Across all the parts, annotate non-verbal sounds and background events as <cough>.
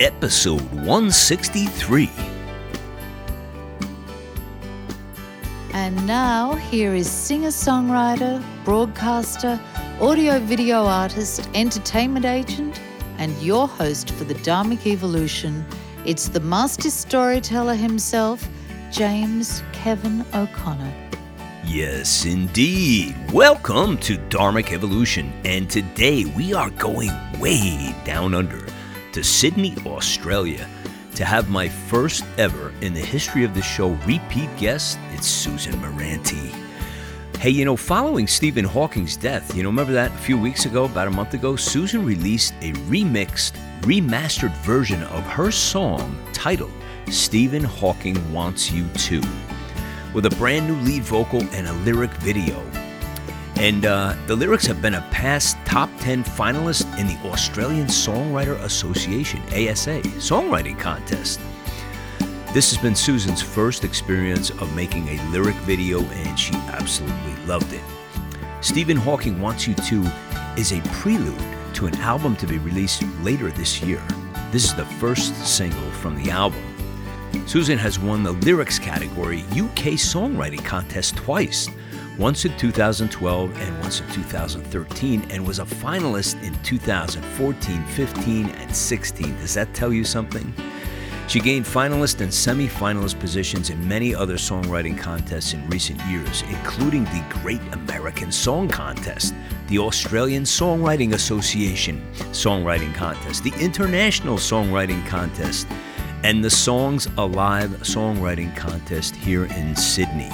episode 163. And now, here is singer songwriter, broadcaster, audio video artist, entertainment agent, and your host for the Dharmic Evolution. It's the master storyteller himself, James Kevin O'Connor. Yes, indeed. Welcome to Dharmic Evolution, and today we are going way down under to Sydney, Australia to have my first ever in the history of the show repeat guest. It's Susan Muranty. Hey, you know, following Stephen Hawking's death, you know, remember that a few weeks ago, about a month ago, Susan released a remixed, remastered version of her song titled Stephen Hawking Wants You To with a brand new lead vocal and a lyric video. And uh, the lyrics have been a past top 10 finalist in the Australian Songwriter Association, ASA, songwriting contest. This has been Susan's first experience of making a lyric video, and she absolutely loved it. Stephen Hawking Wants You To is a prelude to an album to be released later this year. This is the first single from the album. Susan has won the lyrics category UK Songwriting Contest twice, once in 2012 and once in 2013, and was a finalist in 2014, 15, and 16. Does that tell you something? She gained finalist and semi finalist positions in many other songwriting contests in recent years, including the Great American Song Contest, the Australian Songwriting Association Songwriting Contest, the International Songwriting Contest, and the Songs Alive songwriting contest here in Sydney.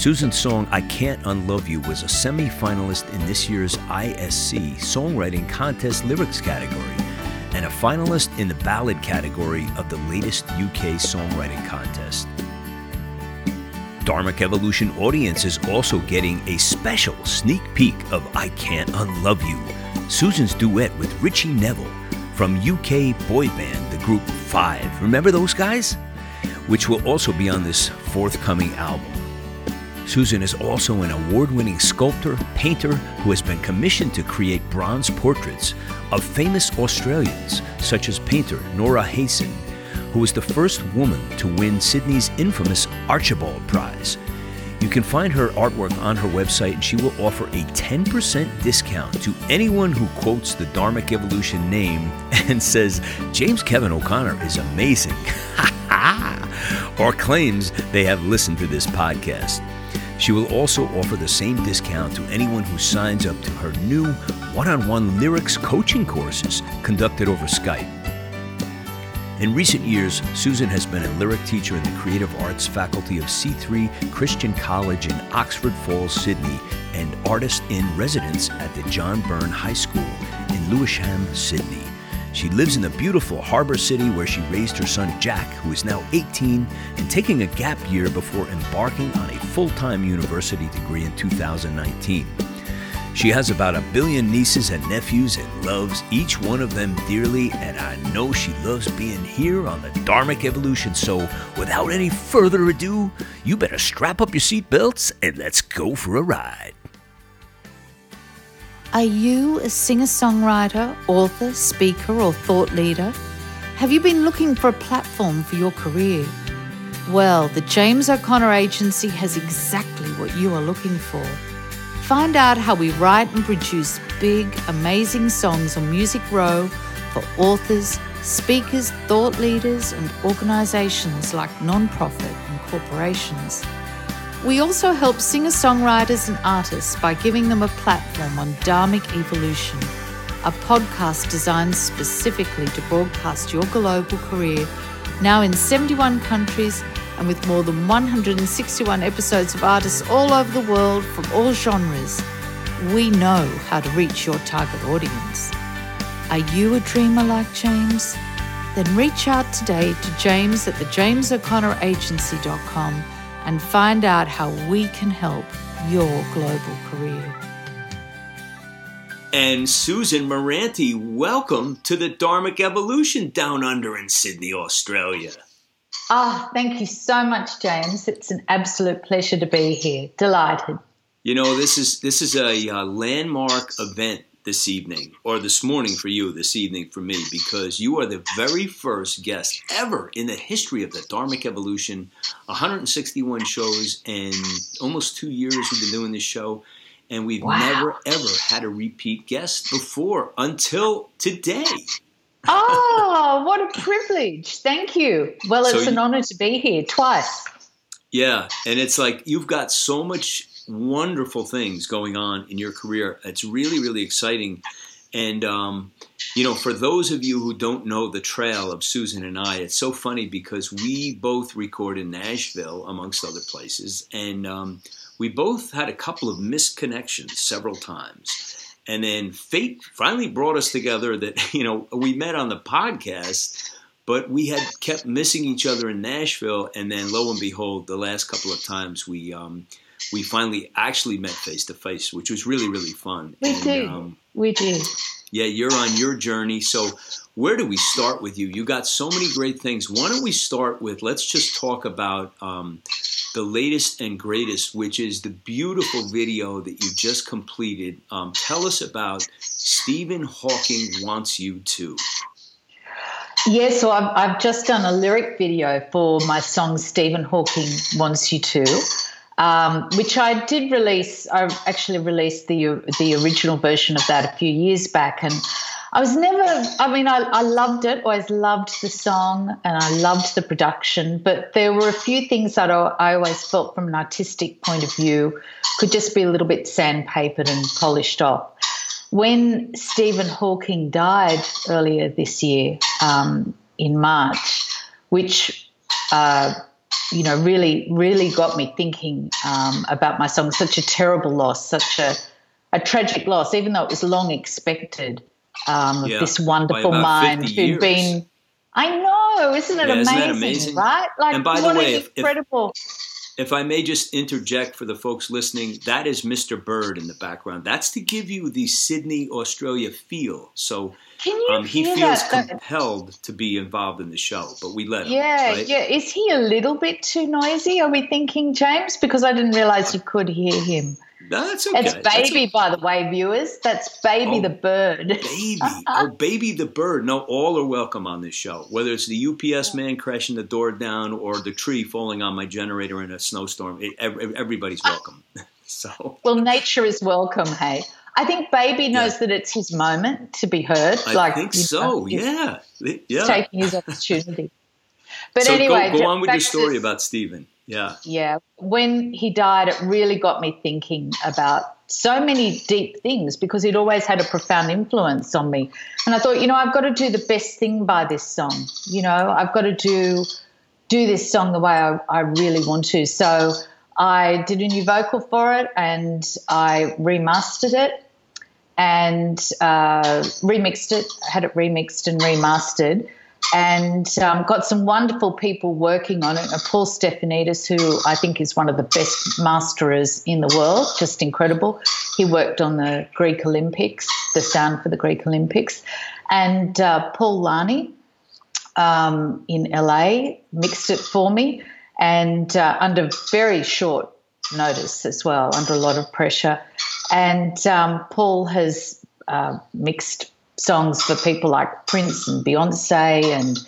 Susan's song I Can't Unlove You was a semi finalist in this year's ISC Songwriting Contest Lyrics category and a finalist in the ballad category of the latest UK Songwriting Contest. Dharmic Evolution audience is also getting a special sneak peek of I Can't Unlove You, Susan's duet with Ritchie Neville from UK boy band, the group Five. Remember those guys? Which will also be on this forthcoming album. Susan is also an award winning sculptor, painter who has been commissioned to create bronze portraits of famous Australians, such as painter Nora Heysen, who was the first woman to win Sydney's infamous Archibald Prize. You can find her artwork on her website, and she will offer a 10% discount to anyone who quotes the Dharmic Evolution name <laughs> and says, James Kevin O'Connor is amazing, <laughs> or claims they have listened to this podcast. She will also offer the same discount to anyone who signs up to her new one on one lyrics coaching courses conducted over Skype. In recent years, Susan has been a lyric teacher in the creative arts faculty of C3 Christian College in Oxford Falls, Sydney, and artist in residence at the John Byrne High School in Lewisham, Sydney. She lives in the beautiful Harbour City where she raised her son Jack, who is now 18 and taking a gap year before embarking on a full time university degree in 2019. She has about a billion nieces and nephews and loves each one of them dearly, and I know she loves being here on the Dharmic Evolution. So, without any further ado, you better strap up your seatbelts and let's go for a ride. Are you a singer songwriter, author, speaker, or thought leader? Have you been looking for a platform for your career? Well, the James O'Connor Agency has exactly what you are looking for. Find out how we write and produce big, amazing songs on Music Row for authors, speakers, thought leaders, and organizations like nonprofit and corporations. We also help singer songwriters and artists by giving them a platform on Dharmic Evolution, a podcast designed specifically to broadcast your global career, now in 71 countries and with more than 161 episodes of artists all over the world from all genres. We know how to reach your target audience. Are you a dreamer like James? Then reach out today to James at theJamesO'ConnorAgency.com and find out how we can help your global career. And Susan Muranty, welcome to the Dharmic Evolution down under in Sydney, Australia. Ah, oh, thank you so much, James. It's an absolute pleasure to be here. Delighted. You know, this is this is a uh, landmark event this evening, or this morning for you, this evening for me, because you are the very first guest ever in the history of the Dharmic Evolution. 161 shows and almost two years we've been doing this show, and we've wow. never ever had a repeat guest before until today. oh, <laughs> what a privilege! Thank you. Well, it's so an honor to be here twice. Yeah, and it's like you've got so much wonderful things going on in your career. It's really, really exciting. And, um, you know, for those of you who don't know the trail of Susan and I, it's so funny because we both record in Nashville, amongst other places. And um, we both had a couple of misconnections several times. And then fate finally brought us together that, <laughs> you know, we met on the podcast, but we had kept missing each other in Nashville. And then lo and behold, the last couple of times we, um, we finally actually met face to face, which was really really fun. We and, did. Um, we did. Yeah, you're on your journey. So, where do we start with you? You got so many great things. Why don't we start with? Let's just talk about um, the latest and greatest, which is the beautiful video that you just completed. Um, tell us about Stephen Hawking wants you to. Yeah, so I've, I've just done a lyric video for my song Stephen Hawking Wants You To um, which I did release. I actually released the the original version of that a few years back, and I was never. I mean, I, I loved it. Always loved the song, and I loved the production. But there were a few things that I, I always felt, from an artistic point of view, could just be a little bit sandpapered and polished off. When Stephen Hawking died earlier this year um, in March, which uh, you know, really, really got me thinking um, about my song. Such a terrible loss, such a, a tragic loss, even though it was long expected. Um, yeah, this wonderful mind who'd years. been. I know, isn't it yeah, amazing, isn't amazing? Right? Like, and by the way, if, incredible. If, if I may just interject for the folks listening, that is Mr. Bird in the background. That's to give you the Sydney, Australia feel. So can you um, he feels that? compelled to be involved in the show, but we let him. Yeah, right? yeah. Is he a little bit too noisy? Are we thinking, James? Because I didn't realize you could hear him. No, that's okay. It's baby, okay. by the way, viewers. That's baby oh, the bird. baby, <laughs> oh, baby the bird. No, all are welcome on this show. Whether it's the UPS man crashing the door down or the tree falling on my generator in a snowstorm, it, everybody's <laughs> welcome. <laughs> so, well, nature is welcome. Hey. I think Baby knows yeah. that it's his moment to be heard. I like, think so. Know, yeah, yeah. Taking his opportunity. <laughs> But so anyway, go, go on with your story about Stephen. Yeah. Yeah. When he died, it really got me thinking about so many deep things because he'd always had a profound influence on me. And I thought, you know, I've got to do the best thing by this song. You know, I've got to do do this song the way I, I really want to. So I did a new vocal for it and I remastered it and uh, remixed it, had it remixed and remastered, and um, got some wonderful people working on it. Paul Stefanidis, who I think is one of the best masterers in the world, just incredible. He worked on the Greek Olympics, the sound for the Greek Olympics, and uh, Paul Lani um, in LA mixed it for me, and uh, under very short notice as well, under a lot of pressure. And um, Paul has uh, mixed songs for people like Prince and Beyonce and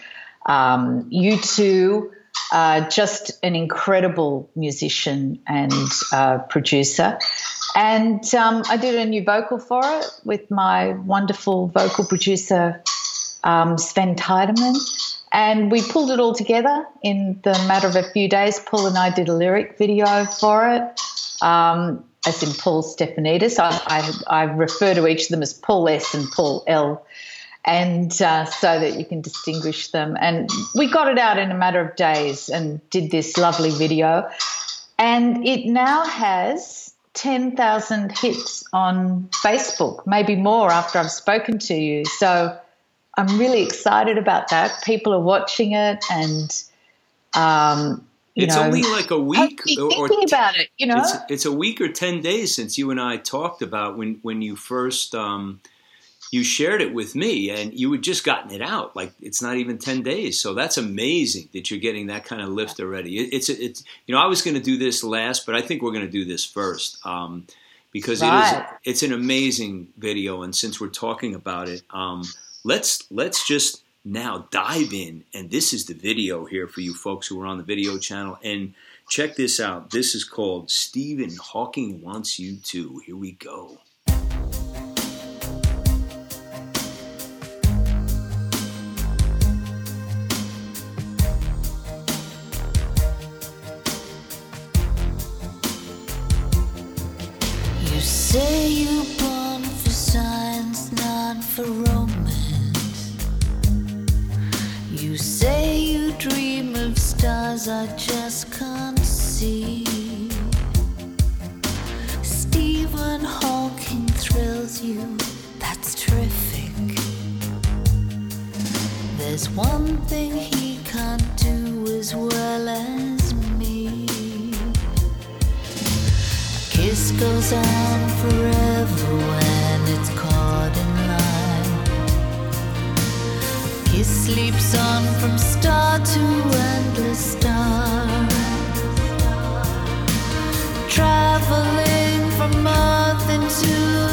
um, U2. Uh, just an incredible musician and uh, producer. And um, I did a new vocal for it with my wonderful vocal producer, um, Sven Tiedemann. And we pulled it all together in the matter of a few days. Paul and I did a lyric video for it. Um, as in Paul Stephanidis. I, I, I, refer to each of them as Paul S and Paul L, and uh, so that you can distinguish them. And we got it out in a matter of days and did this lovely video. And it now has 10,000 hits on Facebook, maybe more after I've spoken to you. So I'm really excited about that. People are watching it and um, it's know, only like a week or, or about it, you know. It's, it's, a week or ten days since you and I talked about when when you first um, you shared it with me, and you had just gotten it out. Like it's not even ten days, so that's amazing that you're getting that kind of lift already. It, it's it's you know I was going to do this last, but I think we're going to do this first um, because right. it is it's an amazing video, and since we're talking about it, um, let's let's just now dive in and this is the video here for you folks who are on the video channel. And check this out. This is called stephen hawking wants you to. Here we go. I just can't see. Stephen Hawking thrills you, that's terrific. There's one thing he can't do as well as me. A kiss goes on forever when it's He sleeps on from star to endless star, traveling from month into.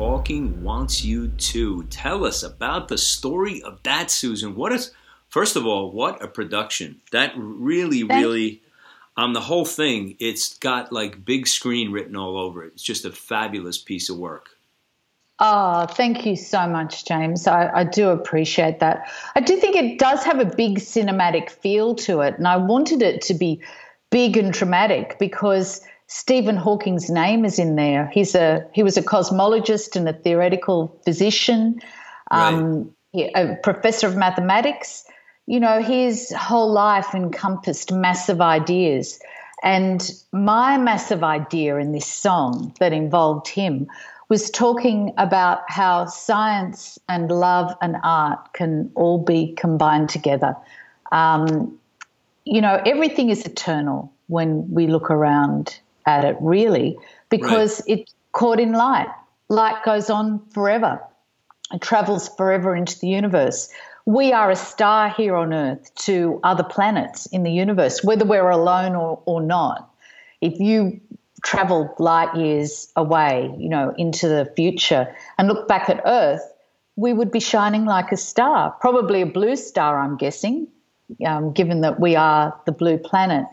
Hawking Wants You To. Tell us about the story of that, Susan. What is, first of all, what a production. That really, really, um, the whole thing, it's got like big screen written all over it. It's just a fabulous piece of work. Oh, thank you so much, James. I, I, do appreciate that. I do think it does have a big cinematic feel to it, and I wanted it to be big and dramatic because Stephen Hawking's name is in there. He's a he was a cosmologist and a theoretical physician, um, right. a professor of mathematics. You know, his whole life encompassed massive ideas. And my massive idea in this song that involved him was talking about how science and love and art can all be combined together. Um, you know, everything is eternal when we look around at it, really, because right. it's caught in light. Light goes on forever, it travels forever into the universe. We are a star here on Earth to other planets in the universe, whether we're alone or, or not. If you travel light years away, you know, into the future and look back at Earth, we would be shining like a star, probably a blue star, I'm guessing, um, given that we are the blue planet.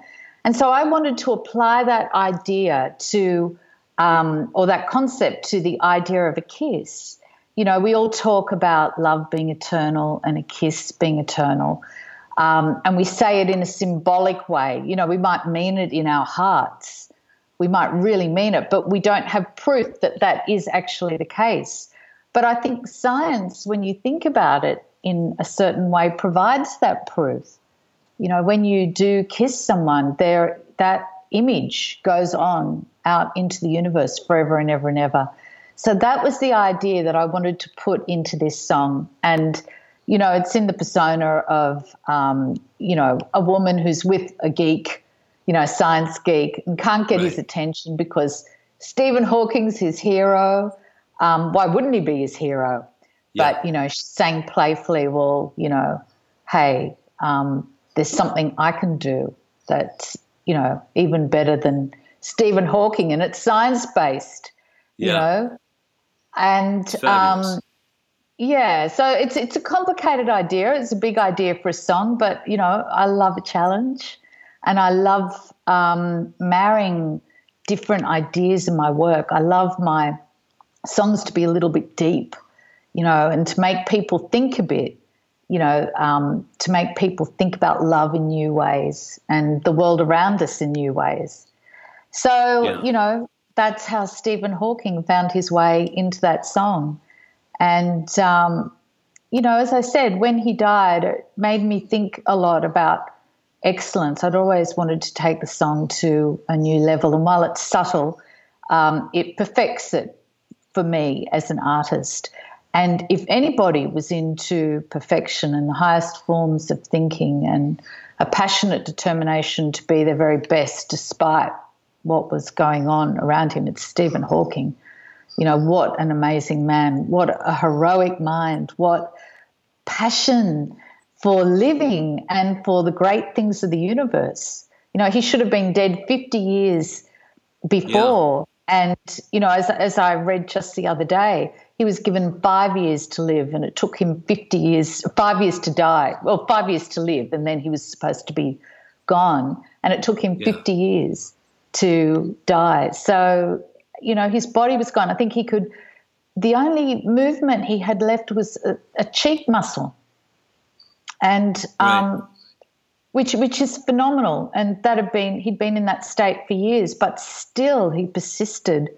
And so I wanted to apply that idea to, um, or that concept to the idea of a kiss. You know, we all talk about love being eternal and a kiss being eternal. Um, and we say it in a symbolic way. You know, we might mean it in our hearts we might really mean it, but we don't have proof that that is actually the case. But I think science, when you think about it in a certain way, provides that proof. You know, when you do kiss someone, there that image goes on out into the universe forever and ever and ever. So that was the idea that I wanted to put into this song. And, you know, it's in the persona of, um, you know, a woman who's with a geek you know, science geek and can't get right. his attention because Stephen Hawking's his hero. Um, why wouldn't he be his hero? Yeah. But, you know, saying playfully, well, you know, hey, um, there's something I can do that's, you know, even better than Stephen Hawking and it's science based, yeah. you know? And, um, yeah, so it's it's a complicated idea. It's a big idea for a song, but you know, I love a challenge. And I love um, marrying different ideas in my work. I love my songs to be a little bit deep, you know, and to make people think a bit, you know, um, to make people think about love in new ways and the world around us in new ways. So, yeah. you know, that's how Stephen Hawking found his way into that song. And, um, you know, as I said, when he died, it made me think a lot about excellence. I'd always wanted to take the song to a new level, and while it's subtle, um, it perfects it for me as an artist. And if anybody was into perfection and the highest forms of thinking and a passionate determination to be their very best despite what was going on around him, it's Stephen Hawking. You know, what an amazing man, what a heroic mind, what passion for living and for the great things of the universe. You know, he should have been dead 50 years before. Yeah. And, you know, as, as I read just the other day, he was given five years to live and it took him 50 years, five years to die. Well, five years to live, and then he was supposed to be gone. And it took him yeah. 50 years to die. So, you know, his body was gone. I think he could, the only movement he had left was a, a cheek muscle and um, right. which which is phenomenal. And that had been he'd been in that state for years, but still he persisted.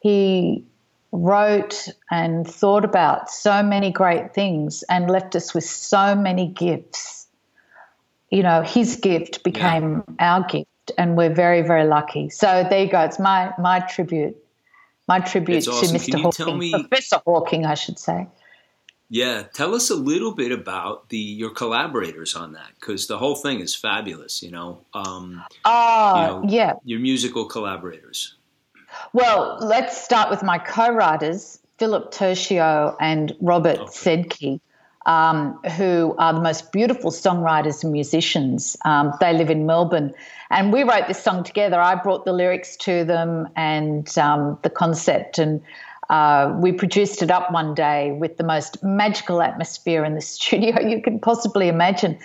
He wrote and thought about so many great things and left us with so many gifts. You know, his gift became yeah. our gift, and we're very very lucky. So there you go. It's my my tribute. My tribute awesome. to Mr. Hawking, me, Professor Hawking, I should say. Yeah, tell us a little bit about the your collaborators on that because the whole thing is fabulous. You know, um, uh, you know, yeah, your musical collaborators. Well, let's start with my co-writers, Philip Tertio and Robert okay. Sedke, um, who are the most beautiful songwriters and musicians. Um, they live in Melbourne, and we wrote this song together. I brought the lyrics to them and um, the concept and uh, we produced it up one day with the most magical atmosphere in the <laughs> studio you can possibly imagine.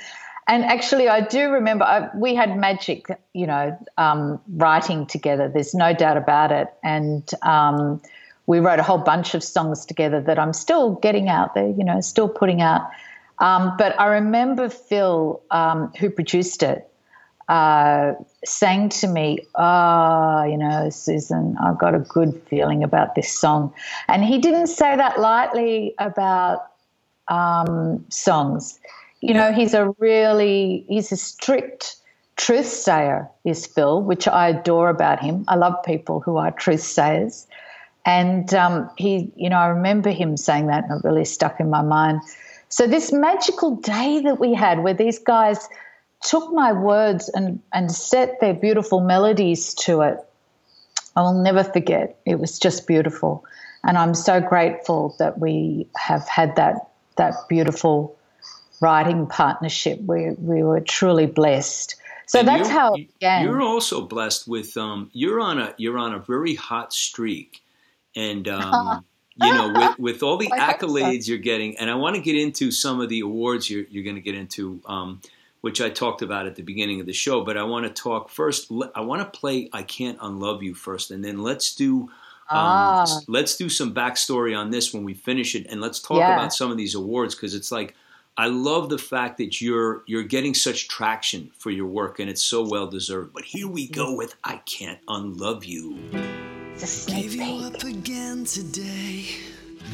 And actually, I do remember I, we had magic, you know, um, writing together. There's no doubt about it. And um, we wrote a whole bunch of songs together that I'm still getting out there, you know, still putting out. Um, but I remember Phil, um, who produced it, uh, saying to me, "Ah, oh, you know, Susan, I've got a good feeling about this song," and he didn't say that lightly about um, songs. You know, he's a really he's a strict truth sayer, is Phil, which I adore about him. I love people who are truth sayers, and um, he, you know, I remember him saying that, and it really stuck in my mind. So this magical day that we had, where these guys took my words and, and set their beautiful melodies to it. I will never forget. It was just beautiful. And I'm so grateful that we have had that that beautiful writing partnership. We we were truly blessed. So and that's how it began. You're also blessed with um, you're on a you're on a very hot streak, and <laughs> um, you know with, with all the accolades so. you're getting, and I want to get into some of the awards you're you're going to get into. Um, which I talked about at the beginning of the show. But I want to talk first. I want to play "I Can't Unlove You" first, and then let's do um, ah. let's do some backstory on this when we finish it, and let's talk yeah. about some of these awards because it's like I love the fact that you're you're getting such traction for your work, and it's so well deserved. But here we go with "I Can't Unlove You." Gave you up again today.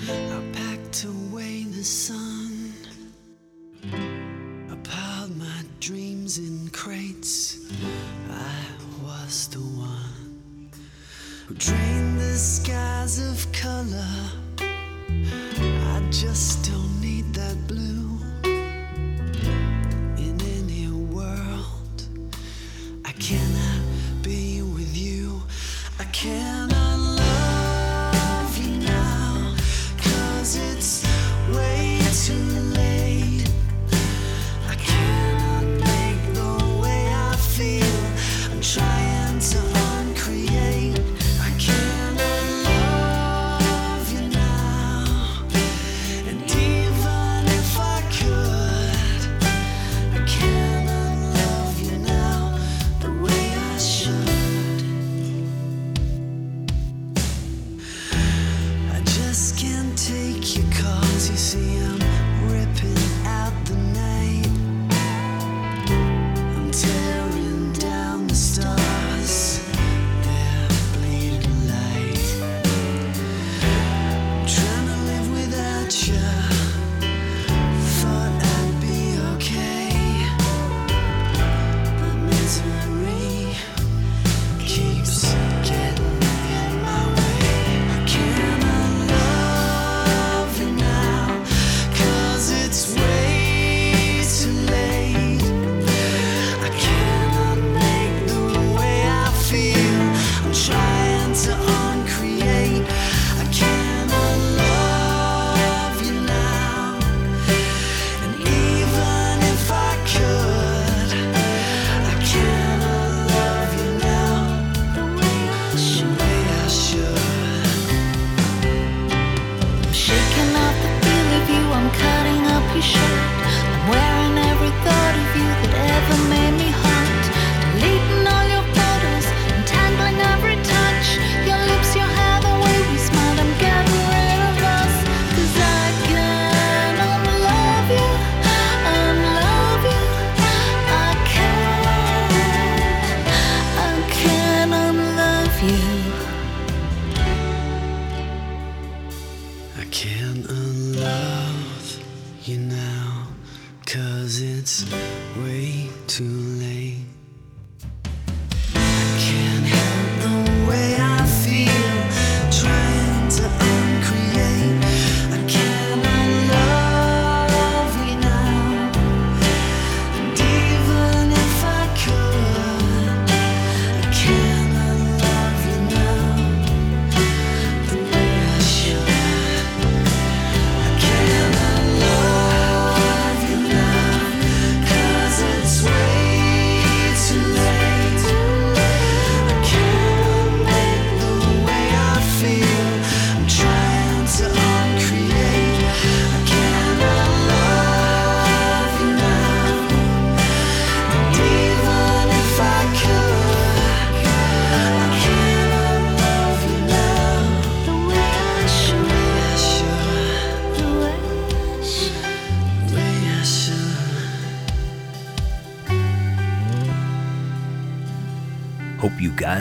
I packed away the sun I piled my dreams in crates. I was the one who drained the skies of color. I just don't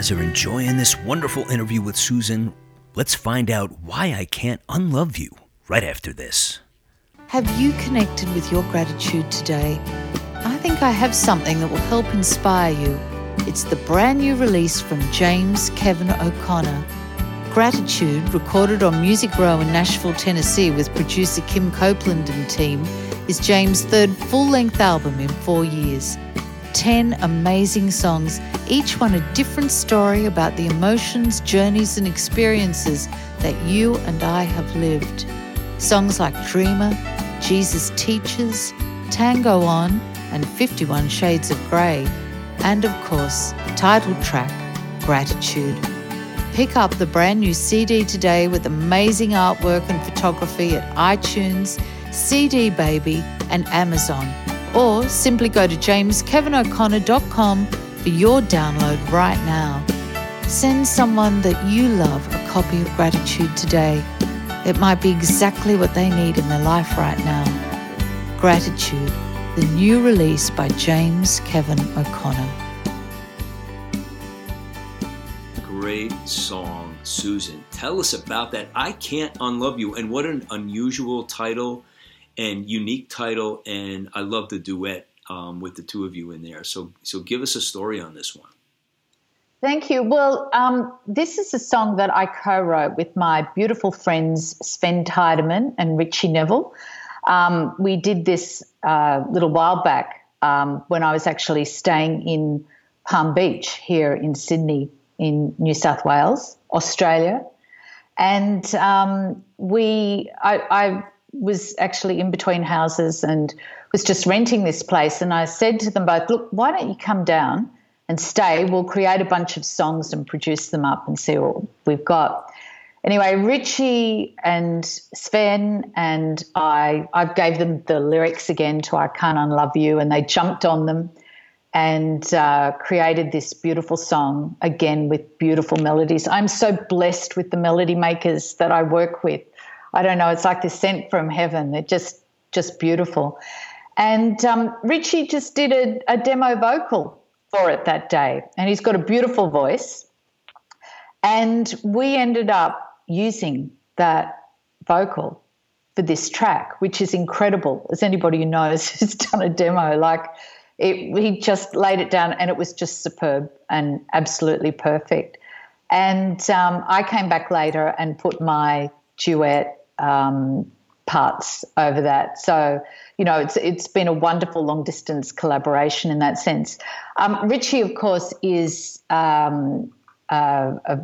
guys are enjoying this wonderful interview with Susan. Let's find out why I can't unlove you right after this. Have you connected with your gratitude today? I think I have something that will help inspire you. It's the brand new release from James Kevin O'Connor. Gratitude, recorded on Music Row in Nashville, Tennessee, with producer Kim Copeland and team, is James' third full length album in four years. 10 amazing songs, each one a different story about the emotions, journeys, and experiences that you and I have lived. Songs like Dreamer, Jesus Teaches, Tango On, and 51 Shades of Grey, and of course, the title track Gratitude. Pick up the brand new CD today with amazing artwork and photography at iTunes, CD Baby, and Amazon, or simply go to jameskevinoconnor.com for your download right now. Send someone that you love a copy of Gratitude today. It might be exactly what they need in their life right now. Gratitude, the new release by James Kevin O'Connor. Great song, Susan. Tell us about that. I Can't Unlove You. And what an unusual title and unique title. And I love the duet um, with the two of you in there. So, so give us a story on this one. Thank you. Well, um, this is a song that I co wrote with my beautiful friends Sven Tiedemann and Ritchie Neville. Um, we did this a uh, little while back um, when I was actually staying in Palm Beach here in Sydney, in New South Wales, Australia. And um, we, I, I was actually in between houses and was just renting this place. And I said to them both, Look, why don't you come down? and stay, we'll create a bunch of songs and produce them up and see what we've got. Anyway, Ritchie and Sven and I, I gave them the lyrics again to I Can't Unlove You, and they jumped on them and uh, created this beautiful song again with beautiful melodies. I'm so blessed with the melody makers that I work with. I don't know, it's like they're sent from heaven. They're just just beautiful. And um, Ritchie just did a, a demo vocal for it that day. And he's got a beautiful voice. And we ended up using that vocal for this track, which is incredible. As anybody who knows <laughs> who's done a demo, like it, he just laid it down and it was just superb and absolutely perfect. And um, I came back later and put my duet um, parts over that. So, you know, it's it's been a wonderful long distance collaboration in that sense. Um, Ritchie, of course, is um, uh, a,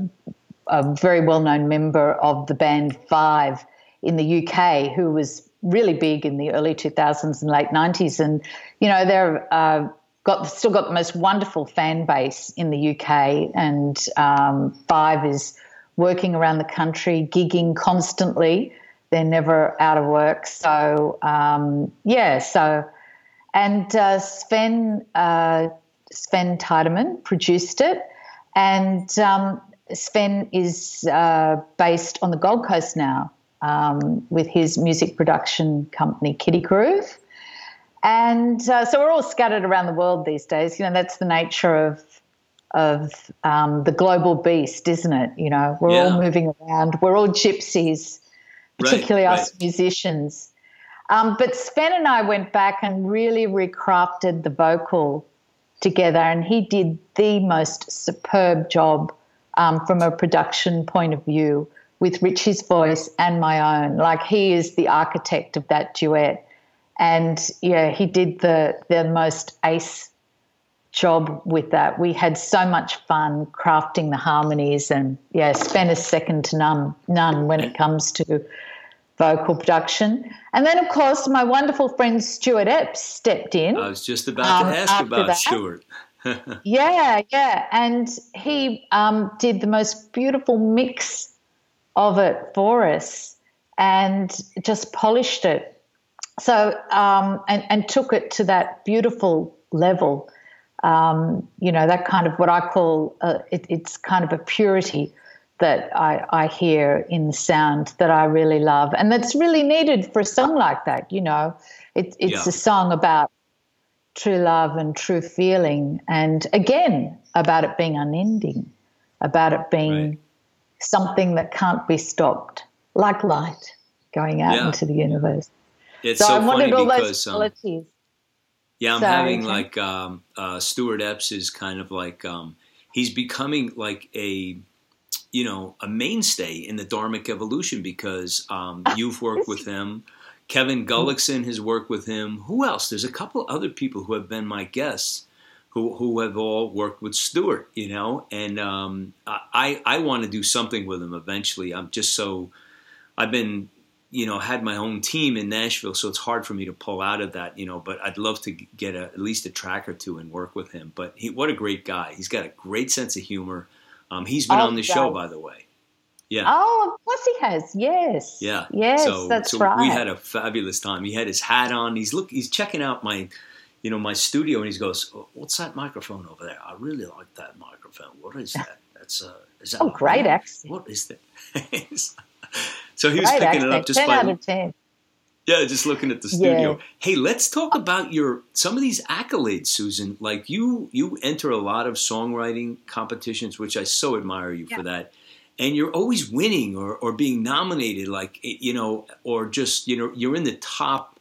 a, very well known member of the band Five in the UK, who was really big in the early 2000s and late 90s, and you know they're. Uh, got still got the most wonderful fan base in the UK, and um, Five is working around the country, gigging constantly they're never out of work. So um, yeah, so and uh, Sven uh, Sven Tiedemann produced it, and um, Sven is uh, based on the Gold Coast now um, with his music production company Kitty Groove. And uh, so we're all scattered around the world these days. You know, that's the nature of of um, the global beast, isn't it? You know, we're yeah. all moving around. We're all gypsies particularly right, us right. musicians. Um, but Sven and I went back and really recrafted the vocal together, and he did the most superb job um, from a production point of view with Ritchie's voice and my own. Like he is the architect of that duet, and yeah, he did the the most ace job with that. We had so much fun crafting the harmonies, and yeah, Sven is second to none none when it comes to vocal production. And then, of course, my wonderful friend Stuart Epps stepped in. I was just about um, to ask about that. Stuart. <laughs> yeah, yeah. And he um, did the most beautiful mix of it for us and just polished it. So, um, and, and took it to that beautiful level. Um, you know, that kind of what I call uh, it, it's kind of a purity that I, I hear in the sound that I really love. And that's really needed for a song like that, you know. It, it's yeah. a song about true love and true feeling. And again, about it being unending, about it being right. something that can't be stopped, like light going out yeah. into the universe. It's so, so I wanted all because, those um, qualities. Um, yeah, I'm having like um, uh, Stuart Epps is kind of like um, he's becoming like a you know a mainstay in the Dharmic evolution because um, you've worked with him. Kevin Gullikson has worked with him. Who else? There's a couple other people who have been my guests who, who have all worked with Stuart, you know, and um, I, I want to do something with him eventually. I'm just so, I've been, you know, had my own team in Nashville, so it's hard for me to pull out of that, you know, but I'd love to get a, at least a track or two and work with him. But he, what a great guy. He's got a great sense of humor. Um, he's been oh, on the show, by the way. Yeah. Oh, of course he has. Yes. Yeah. Yes, so, that's so right. We had a fabulous time. He had his hat on. He's look. He's checking out my, you know, my studio, and he goes, oh, "What's that microphone over there? I really like that microphone. What is that? That's uh, is that? Oh, great accent. What is that?" <laughs> so he was picking accent. it up just 10 by. Out of 10. Yeah, just looking at the studio. Yeah. Hey, let's talk about your some of these accolades, Susan. Like you, you enter a lot of songwriting competitions, which I so admire you yeah. for that and you're always winning or, or being nominated like you know or just you know you're in the top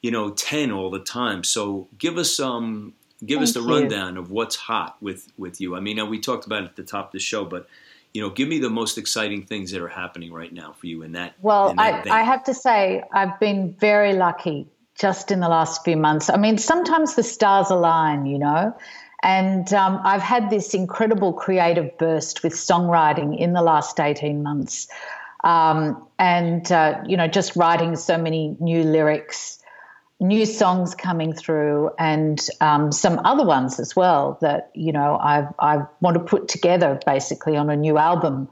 you know 10 all the time so give us um give Thank us the you. rundown of what's hot with with you i mean we talked about it at the top of the show but you know give me the most exciting things that are happening right now for you in that well in that I, I have to say i've been very lucky just in the last few months. I mean sometimes the stars align you know and um, I've had this incredible creative burst with songwriting in the last 18 months. Um, and, uh, you know, just writing so many new lyrics, new songs coming through, and um, some other ones as well that, you know, I, I want to put together basically on a new album.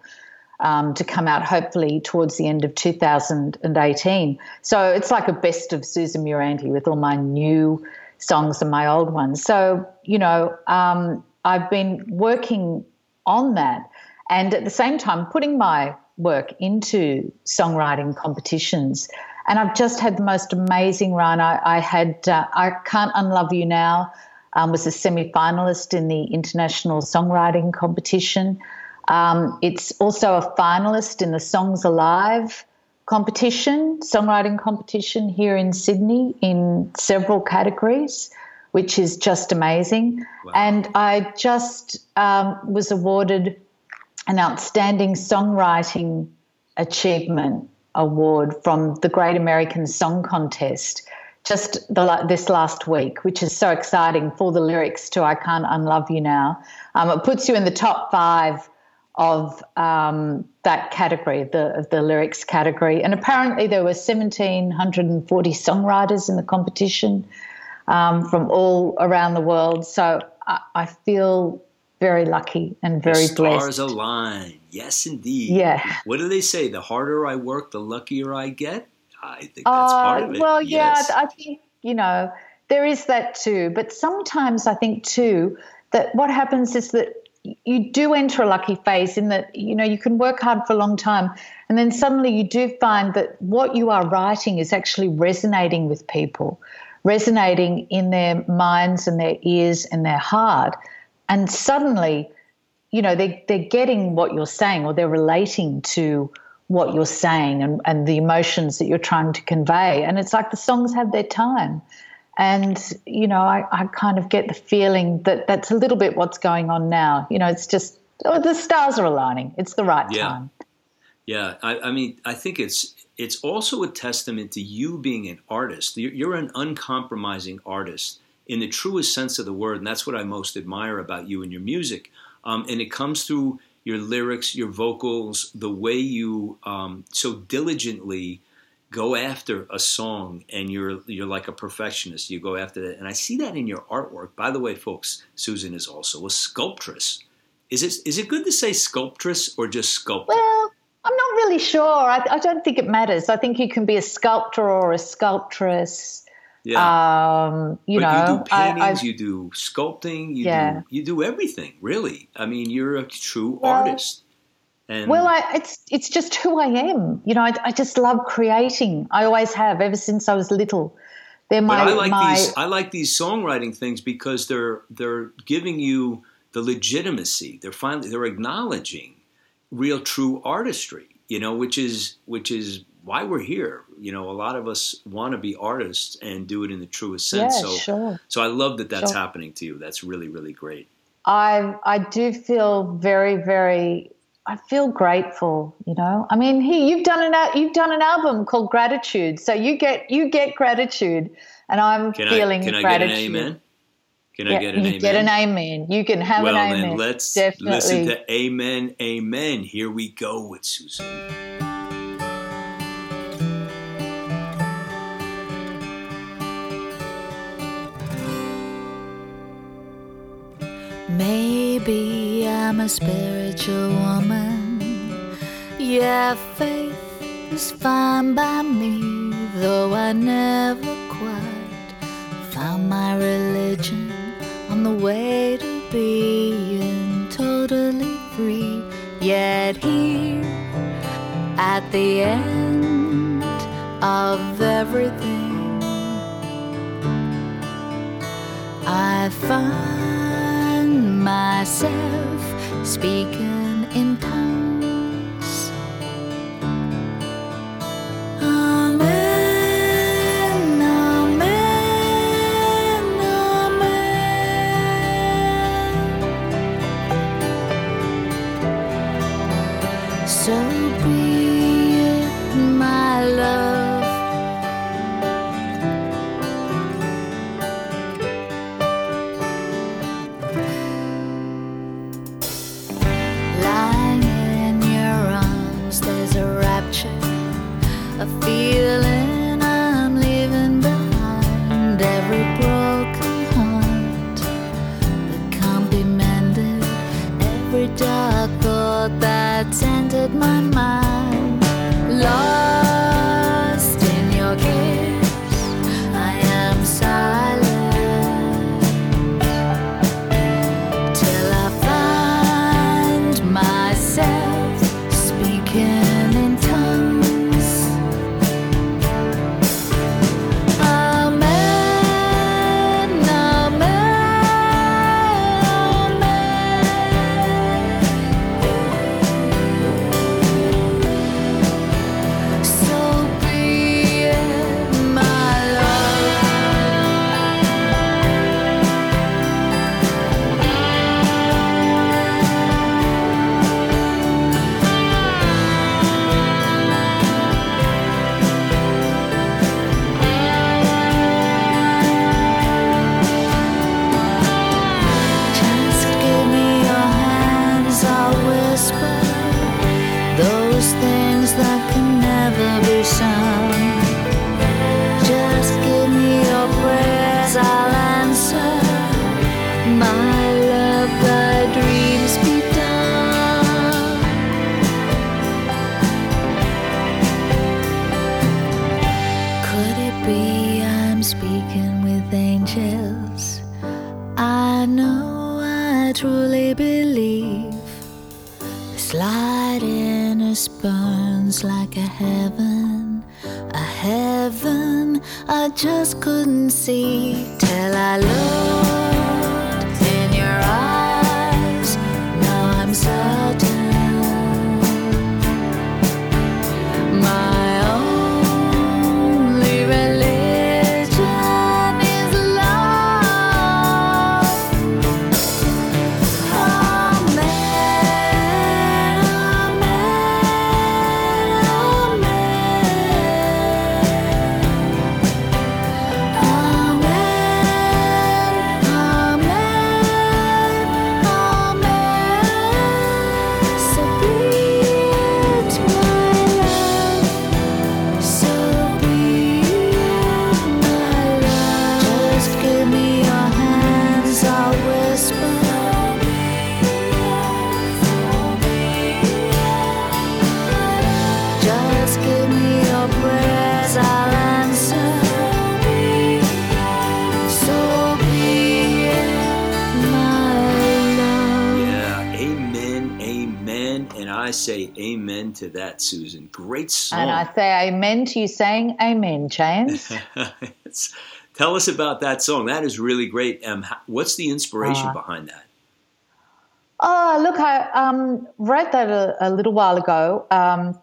Um, to come out hopefully towards the end of 2018. So it's like a best of Susan Muranty with all my new songs and my old ones. So, you know, um, I've been working on that and at the same time putting my work into songwriting competitions. And I've just had the most amazing run. I, I had uh, I Can't Unlove You Now, um, was a semi finalist in the International Songwriting Competition. Um, it's also a finalist in the Songs Alive competition, songwriting competition here in Sydney in several categories, which is just amazing. Wow. And I just um, was awarded an outstanding songwriting achievement award from the Great American Song Contest just the, this last week, which is so exciting for the lyrics to I Can't Unlove You Now. Um, it puts you in the top five of um, that category, the the lyrics category. And apparently, there were 1,740 songwriters in the competition um, from all around the world. So I, I feel very lucky and very blessed. the stars blessed. Stars align. Yes, indeed. Yeah. What do they say? The harder I work, the luckier I get. I think that's uh, part of it. Well, yes. yeah, I think you know there is that too. But sometimes I think too that what happens is that you do enter a lucky phase in that you know you can work hard for a long time and then suddenly you do find that what you are writing is actually resonating with people resonating in their minds and their ears and their heart and suddenly you know they, they're getting what you're saying or they're relating to what you're saying and, and the emotions that you're trying to convey and it's like the songs have their time and, you know, I, I kind of get the feeling that that's a little bit what's going on now. You know, it's just, oh, the stars are aligning. It's the right yeah. time. Yeah. I, I mean, I think it's, it's also a testament to you being an artist. You're, you're an uncompromising artist in the truest sense of the word. And that's what I most admire about you and your music. Um, and it comes through your lyrics, your vocals, the way you um, so diligently go after a song and you're you're like a perfectionist you go after that and i see that in your artwork by the way folks susan is also a sculptress is it is it good to say sculptress or just sculptor well i'm not really sure i, I don't think it matters i think you can be a sculptor or a sculptress yeah. Um, you but know, you do paintings, I, you do sculpting, you yeah. do you do everything. Really, I mean, you're a true well, artist. And well, I, it's it's just who I am. You know, I, I just love creating. I always have ever since I was little. they're my. but I like my these. I like these songwriting things because they're they're giving you the legitimacy. They're finally they're acknowledging real true artistry. You know, which is which is why we're here. You know, a lot of us want to be artists and do it in the truest yeah, sense. so sure. so I love that that's Sure. happening to you. That's really really great. I I do feel very very I feel grateful, you know. I mean, here you've done an al- you've done an album called Gratitude, so you get you get gratitude, and I'm Can feeling I can I get an amen? Can I get an you amen? get an amen. You can have well, an amen. then let's Definitely. listen to Amen, Amen. Here we go with Susan. Maybe I'm a spiritual woman. Yeah, faith is fine by me, though I never quite found my religion on the way to being totally free. Yet here at the end of everything, I find myself speaking I say amen to you saying amen, James. <laughs> Tell us about that song. That is really great. Um, what's the inspiration Uh, behind that? Oh, look, I um, wrote that a, a little while ago. Um,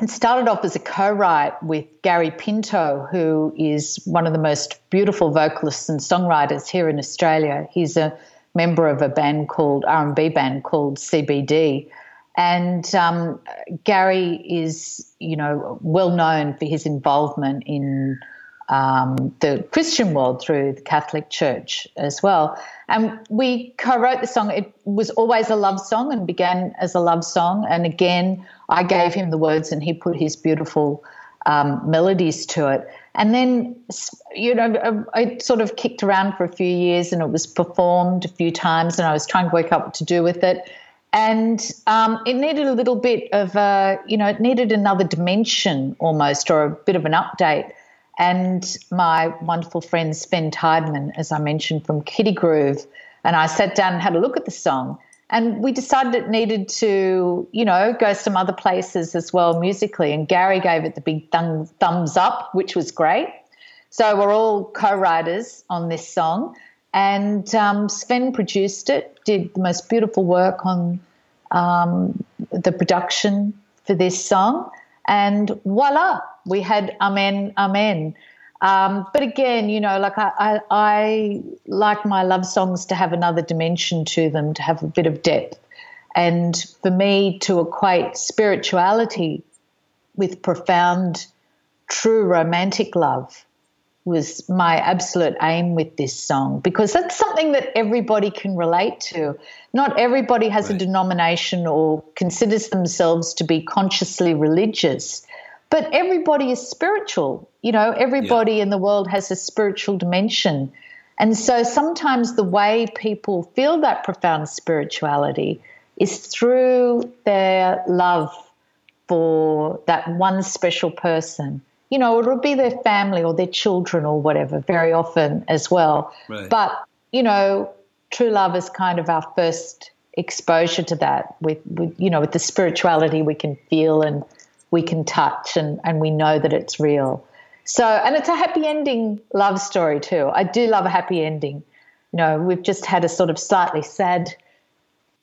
it started off as a co write with Gary Pinto, who is one of the most beautiful vocalists and songwriters here in Australia. He's a member of a band called R&B band called CBD. And um, Gary is, you know, well known for his involvement in um, the Christian world through the Catholic Church as well. And we co wrote the song. It was always a love song and began as a love song. And again, I gave him the words and he put his beautiful um, melodies to it. And then, you know, it sort of kicked around for a few years and it was performed a few times and I was trying to work out what to do with it. And um, it needed a little bit of, a, you know, it needed another dimension almost or a bit of an update. And my wonderful friend Sven Tideman, as I mentioned from Kitty Groove, and I sat down and had a look at the song. And we decided it needed to, you know, go some other places as well musically. And Gary gave it the big thumb, thumbs up, which was great. So we're all co writers on this song. And um, Sven produced it, did the most beautiful work on um, the production for this song. And voila, we had Amen, Amen. Um, but again, you know, like I, I, I, like my love songs to have another dimension to them, to have a bit of depth. And for me to equate spirituality with profound, true romantic love was my absolute aim with this song because that's something that everybody can relate to. Not everybody has right. a denomination or considers themselves to be consciously religious, but everybody is spiritual. You know, everybody yeah. in the world has a spiritual dimension. And so sometimes the way people feel that profound spirituality is through their love for that one special person you know, it'll be their family or their children or whatever very often as well. Right. But, you know, true love is kind of our first exposure to that with, with, you know, with the spirituality we can feel and we can touch and, and we know that it's real. So, and it's a happy ending love story too. I do love a happy ending. You know, we've just had a sort of slightly sad,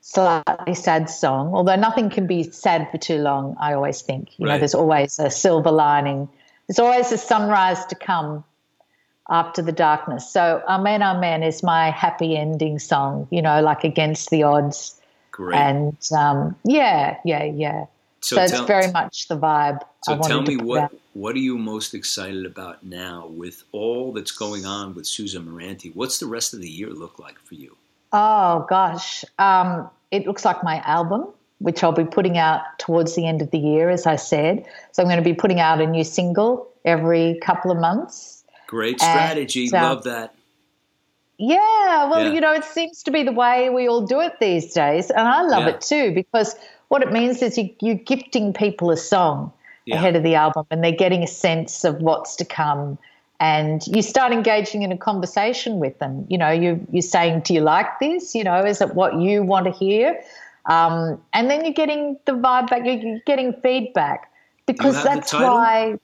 slightly sad song, although nothing can be sad for too long, I always think. You Right. know, there's always a silver lining there's always a sunrise to come after the darkness. So Amen, Amen is my happy ending song, you know, like against the odds. Great. And um, yeah, yeah, yeah. so So, it's tell, very much the vibe. So tell me what out. what are you most excited about now with all that's going on with Susan Muranty? What's the rest of the year look like for you? Oh gosh, um, it looks like my album, which I'll be putting out towards the end of the year, as I said. So I'm going to be putting out a new single every couple of months. Great And, strategy. uh, Love that. Yeah, well, Yeah. you know, it seems to be the way we all do it these days, and I love Yeah. it too because what it means is you, you're gifting people a song Yeah. ahead of the album, and they're getting a sense of what's to come, and you start engaging in a conversation with them. You know, you you're saying, "Do you like this? You know, is it what you want to hear?" Um, and then you're getting the vibe back. You're, getting feedback because that's why.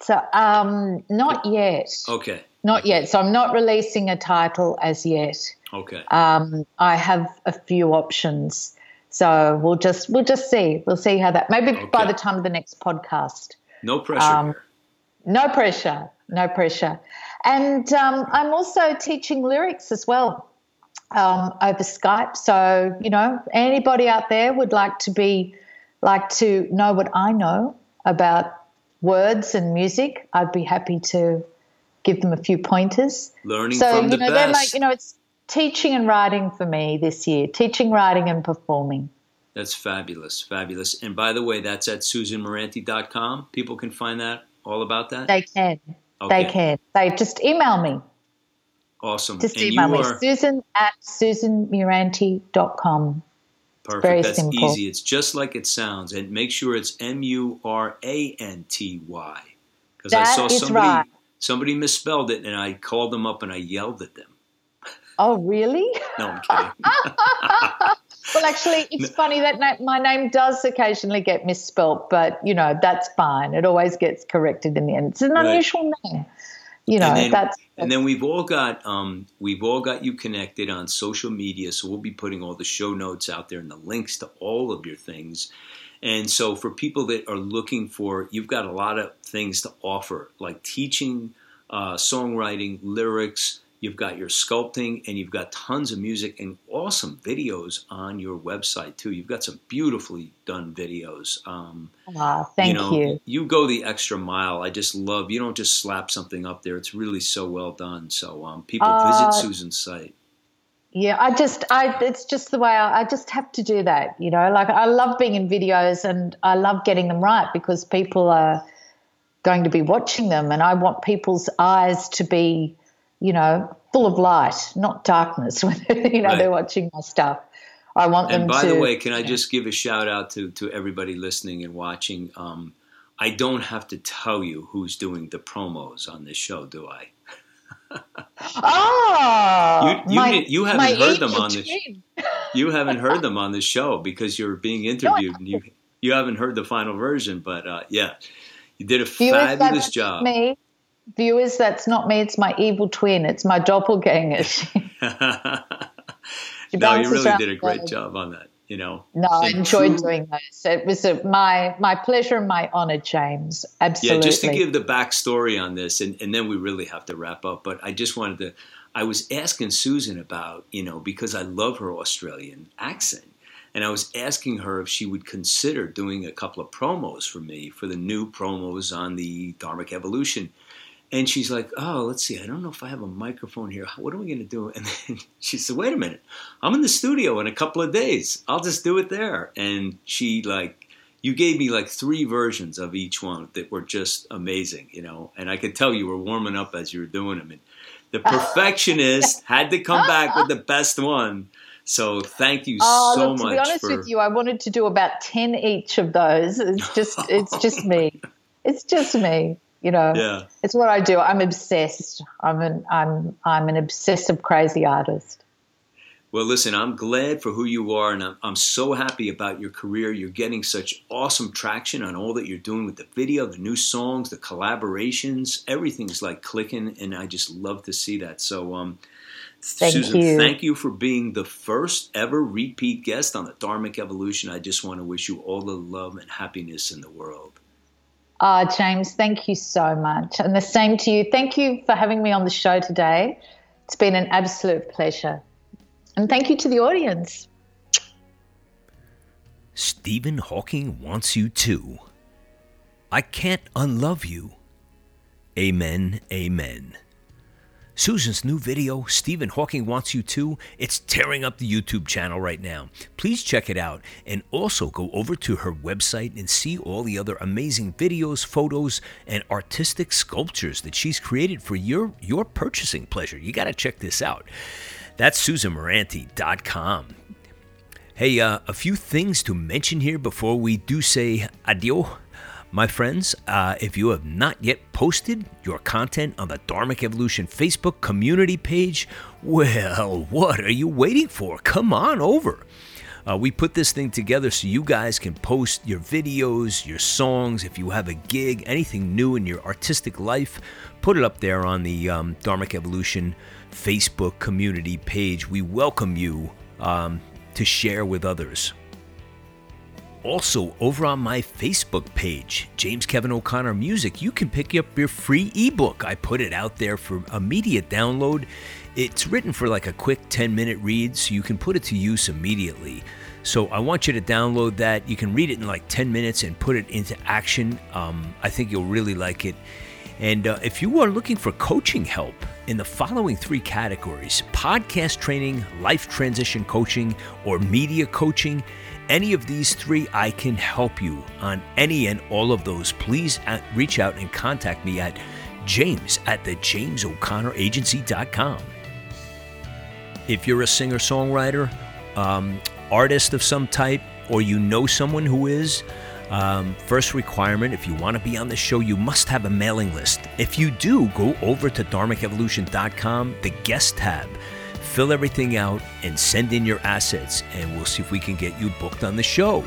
So, um, not yet. Okay. Not yet. So I'm not releasing a title as yet. Okay. Um, I have a few options. So we'll just we'll just see. We'll see how that maybe by the time of the next podcast. No pressure um. No pressure. No pressure. And um, I'm also teaching lyrics as well um, over Skype. So you know, anybody out there would like to be like to know what I know about words and music, I'd be happy to give them a few pointers Learning so from you the know they're best. like you know it's teaching and writing for me this year teaching writing and performing That's fabulous. Fabulous. And by the way, that's at susanmuranty.com. People can find that all about that. they can okay. they can they just email me Awesome. just you me are susan at susanmuranty.com perfect. very That's simple. easy. It's just like it sounds. And make sure it's M U R A N T Y. Because I saw somebody right. somebody misspelled it and I called them up and I yelled at them. oh really No, I'm kidding. <laughs> well actually it's <laughs> funny that my name does occasionally get misspelt but you know that's fine it always gets corrected in the end it's an Right. unusual name you know and then, that's, and then we've all got um, we've all got you connected on social media so we'll be putting all the show notes out there and the links to all of your things. And so for people that are looking for you've got a lot of things to offer like teaching uh, songwriting lyrics You've got your sculpting, and you've got tons of music and awesome videos on your website too. You've got some beautifully done videos. Um, ah, thank you, know, you. You go the extra mile. I just love. You don't just slap something up there. It's really so well done. So um, people Uh, visit Susan's site. Yeah, I just, I, it's just the way I, I just have to do that. You know, like I love being in videos and I love getting them right because people are going to be watching them, and I want people's eyes to be, you know, full of light, not darkness <laughs> when you know Right. they're watching my stuff. I want them And by to. the way, can I just give a shout out to to everybody listening and watching? Um, I don't have to tell you who's doing the promos on this show, do I? <laughs> oh, You- you did- <laughs> you haven't heard them on this- You haven't heard them on the show because you're being interviewed and you you haven't heard the final version. But uh, yeah, you did a fabulous job. Me, viewers, that's not me. It's my evil twin. It's my doppelganger. <laughs> No, you really did a great job on that. You know. No, I enjoyed true- doing those. It was a, my my pleasure and my honor, James. Absolutely. Yeah, just to give the backstory on this, and, and then we really have to wrap up. But I just wanted to, I was asking Susan about, you know, because I love her Australian accent. And I was asking her if she would consider doing a couple of promos for me for the new promos on the Dharmic Evolution. And she's like, oh, let's see, I don't know if I have a microphone here. What are we going to do? And then <laughs> she said, wait a minute, I'm in the studio in a couple of days. I'll just do it there. And she, like, you gave me like three versions of each one that were just amazing, you know. And I could tell you were warming up as you were doing them. And the <laughs> perfectionist had to come back with the best one. So thank you Oh, so look, to much be honest for. with you, I wanted to do about ten each of those. It's just it's just <laughs> me. It's just me. You know, Yeah. it's what I do. I'm obsessed. I'm an I'm I'm an obsessive crazy artist. Well, listen, I'm glad for who you are, and I'm, I'm so happy about your career. You're getting such awesome traction on all that you're doing with the video, the new songs, the collaborations. Everything's like clicking, and I just love to see that. So, um, Thank Susan, you. thank you for being the first ever repeat guest on the Dharmic Evolution. I just want to wish you all the love and happiness in the world. Ah, James, thank you so much. And the same to you. Thank you for having me on the show today. It's been an absolute pleasure. And thank you to the audience. Stephen Hawking wants you to. I can't unlove you. Amen, amen. Susan's new video, Stephen Hawking Wants You To, it's tearing up the YouTube channel right now. Please check it out and also go over to her website and see all the other amazing videos, photos, and artistic sculptures that she's created for your, your purchasing pleasure. You got to check this out. That's SusanMuranty.com. Hey, uh, a few things to mention here before we do say adieu. My friends, uh, if you have not yet posted your content on the Dharmic Evolution Facebook community page, well, what are you waiting for? Come on over. Uh, we put this thing together so you guys can post your videos, your songs, if you have a gig, anything new in your artistic life, put it up there on the um, Dharmic Evolution Facebook community page. We welcome you um, to share with others. Also, over on my Facebook page, James Kevin O'Connor Music, you can pick up your free ebook. I put it out there for immediate download. It's written for like a quick 10 minute read, so you can put it to use immediately. So I want you to download that. You can read it in like 10 minutes and put it into action. Um, I think you'll really like it. And uh, if you are looking for coaching help in the following three categories podcast training, life transition coaching, or media coaching, any of these three, I can help you on any and all of those. Please uh, reach out and contact me at james at the James O'Connor jameso'connoragency.com. If you're a singer songwriter, um, artist of some type, or you know someone who is, um, first requirement if you want to be on the show, you must have a mailing list. If you do, go over to dharmicevolution.com, the guest tab, fill everything out, and send in your assets, and we'll see if we can get you booked on the show.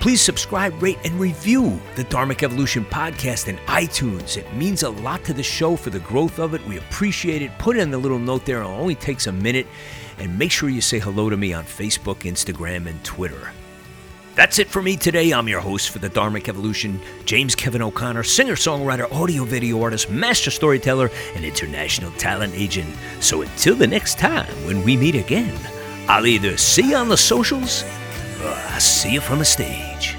Please subscribe, rate, and review the Dharmic Evolution podcast in iTunes. It means a lot to the show for the growth of it. We appreciate it. Put in the little note there, it only takes a minute. And make sure you say hello to me on Facebook, Instagram, and Twitter. That's it for me today. I'm your host for the Dharmic Evolution, James Kevin O'Connor, singer songwriter, audio video artist, master storyteller, and international talent agent. So until the next time when we meet again, I'll either see you on the socials or I'll see you from the stage.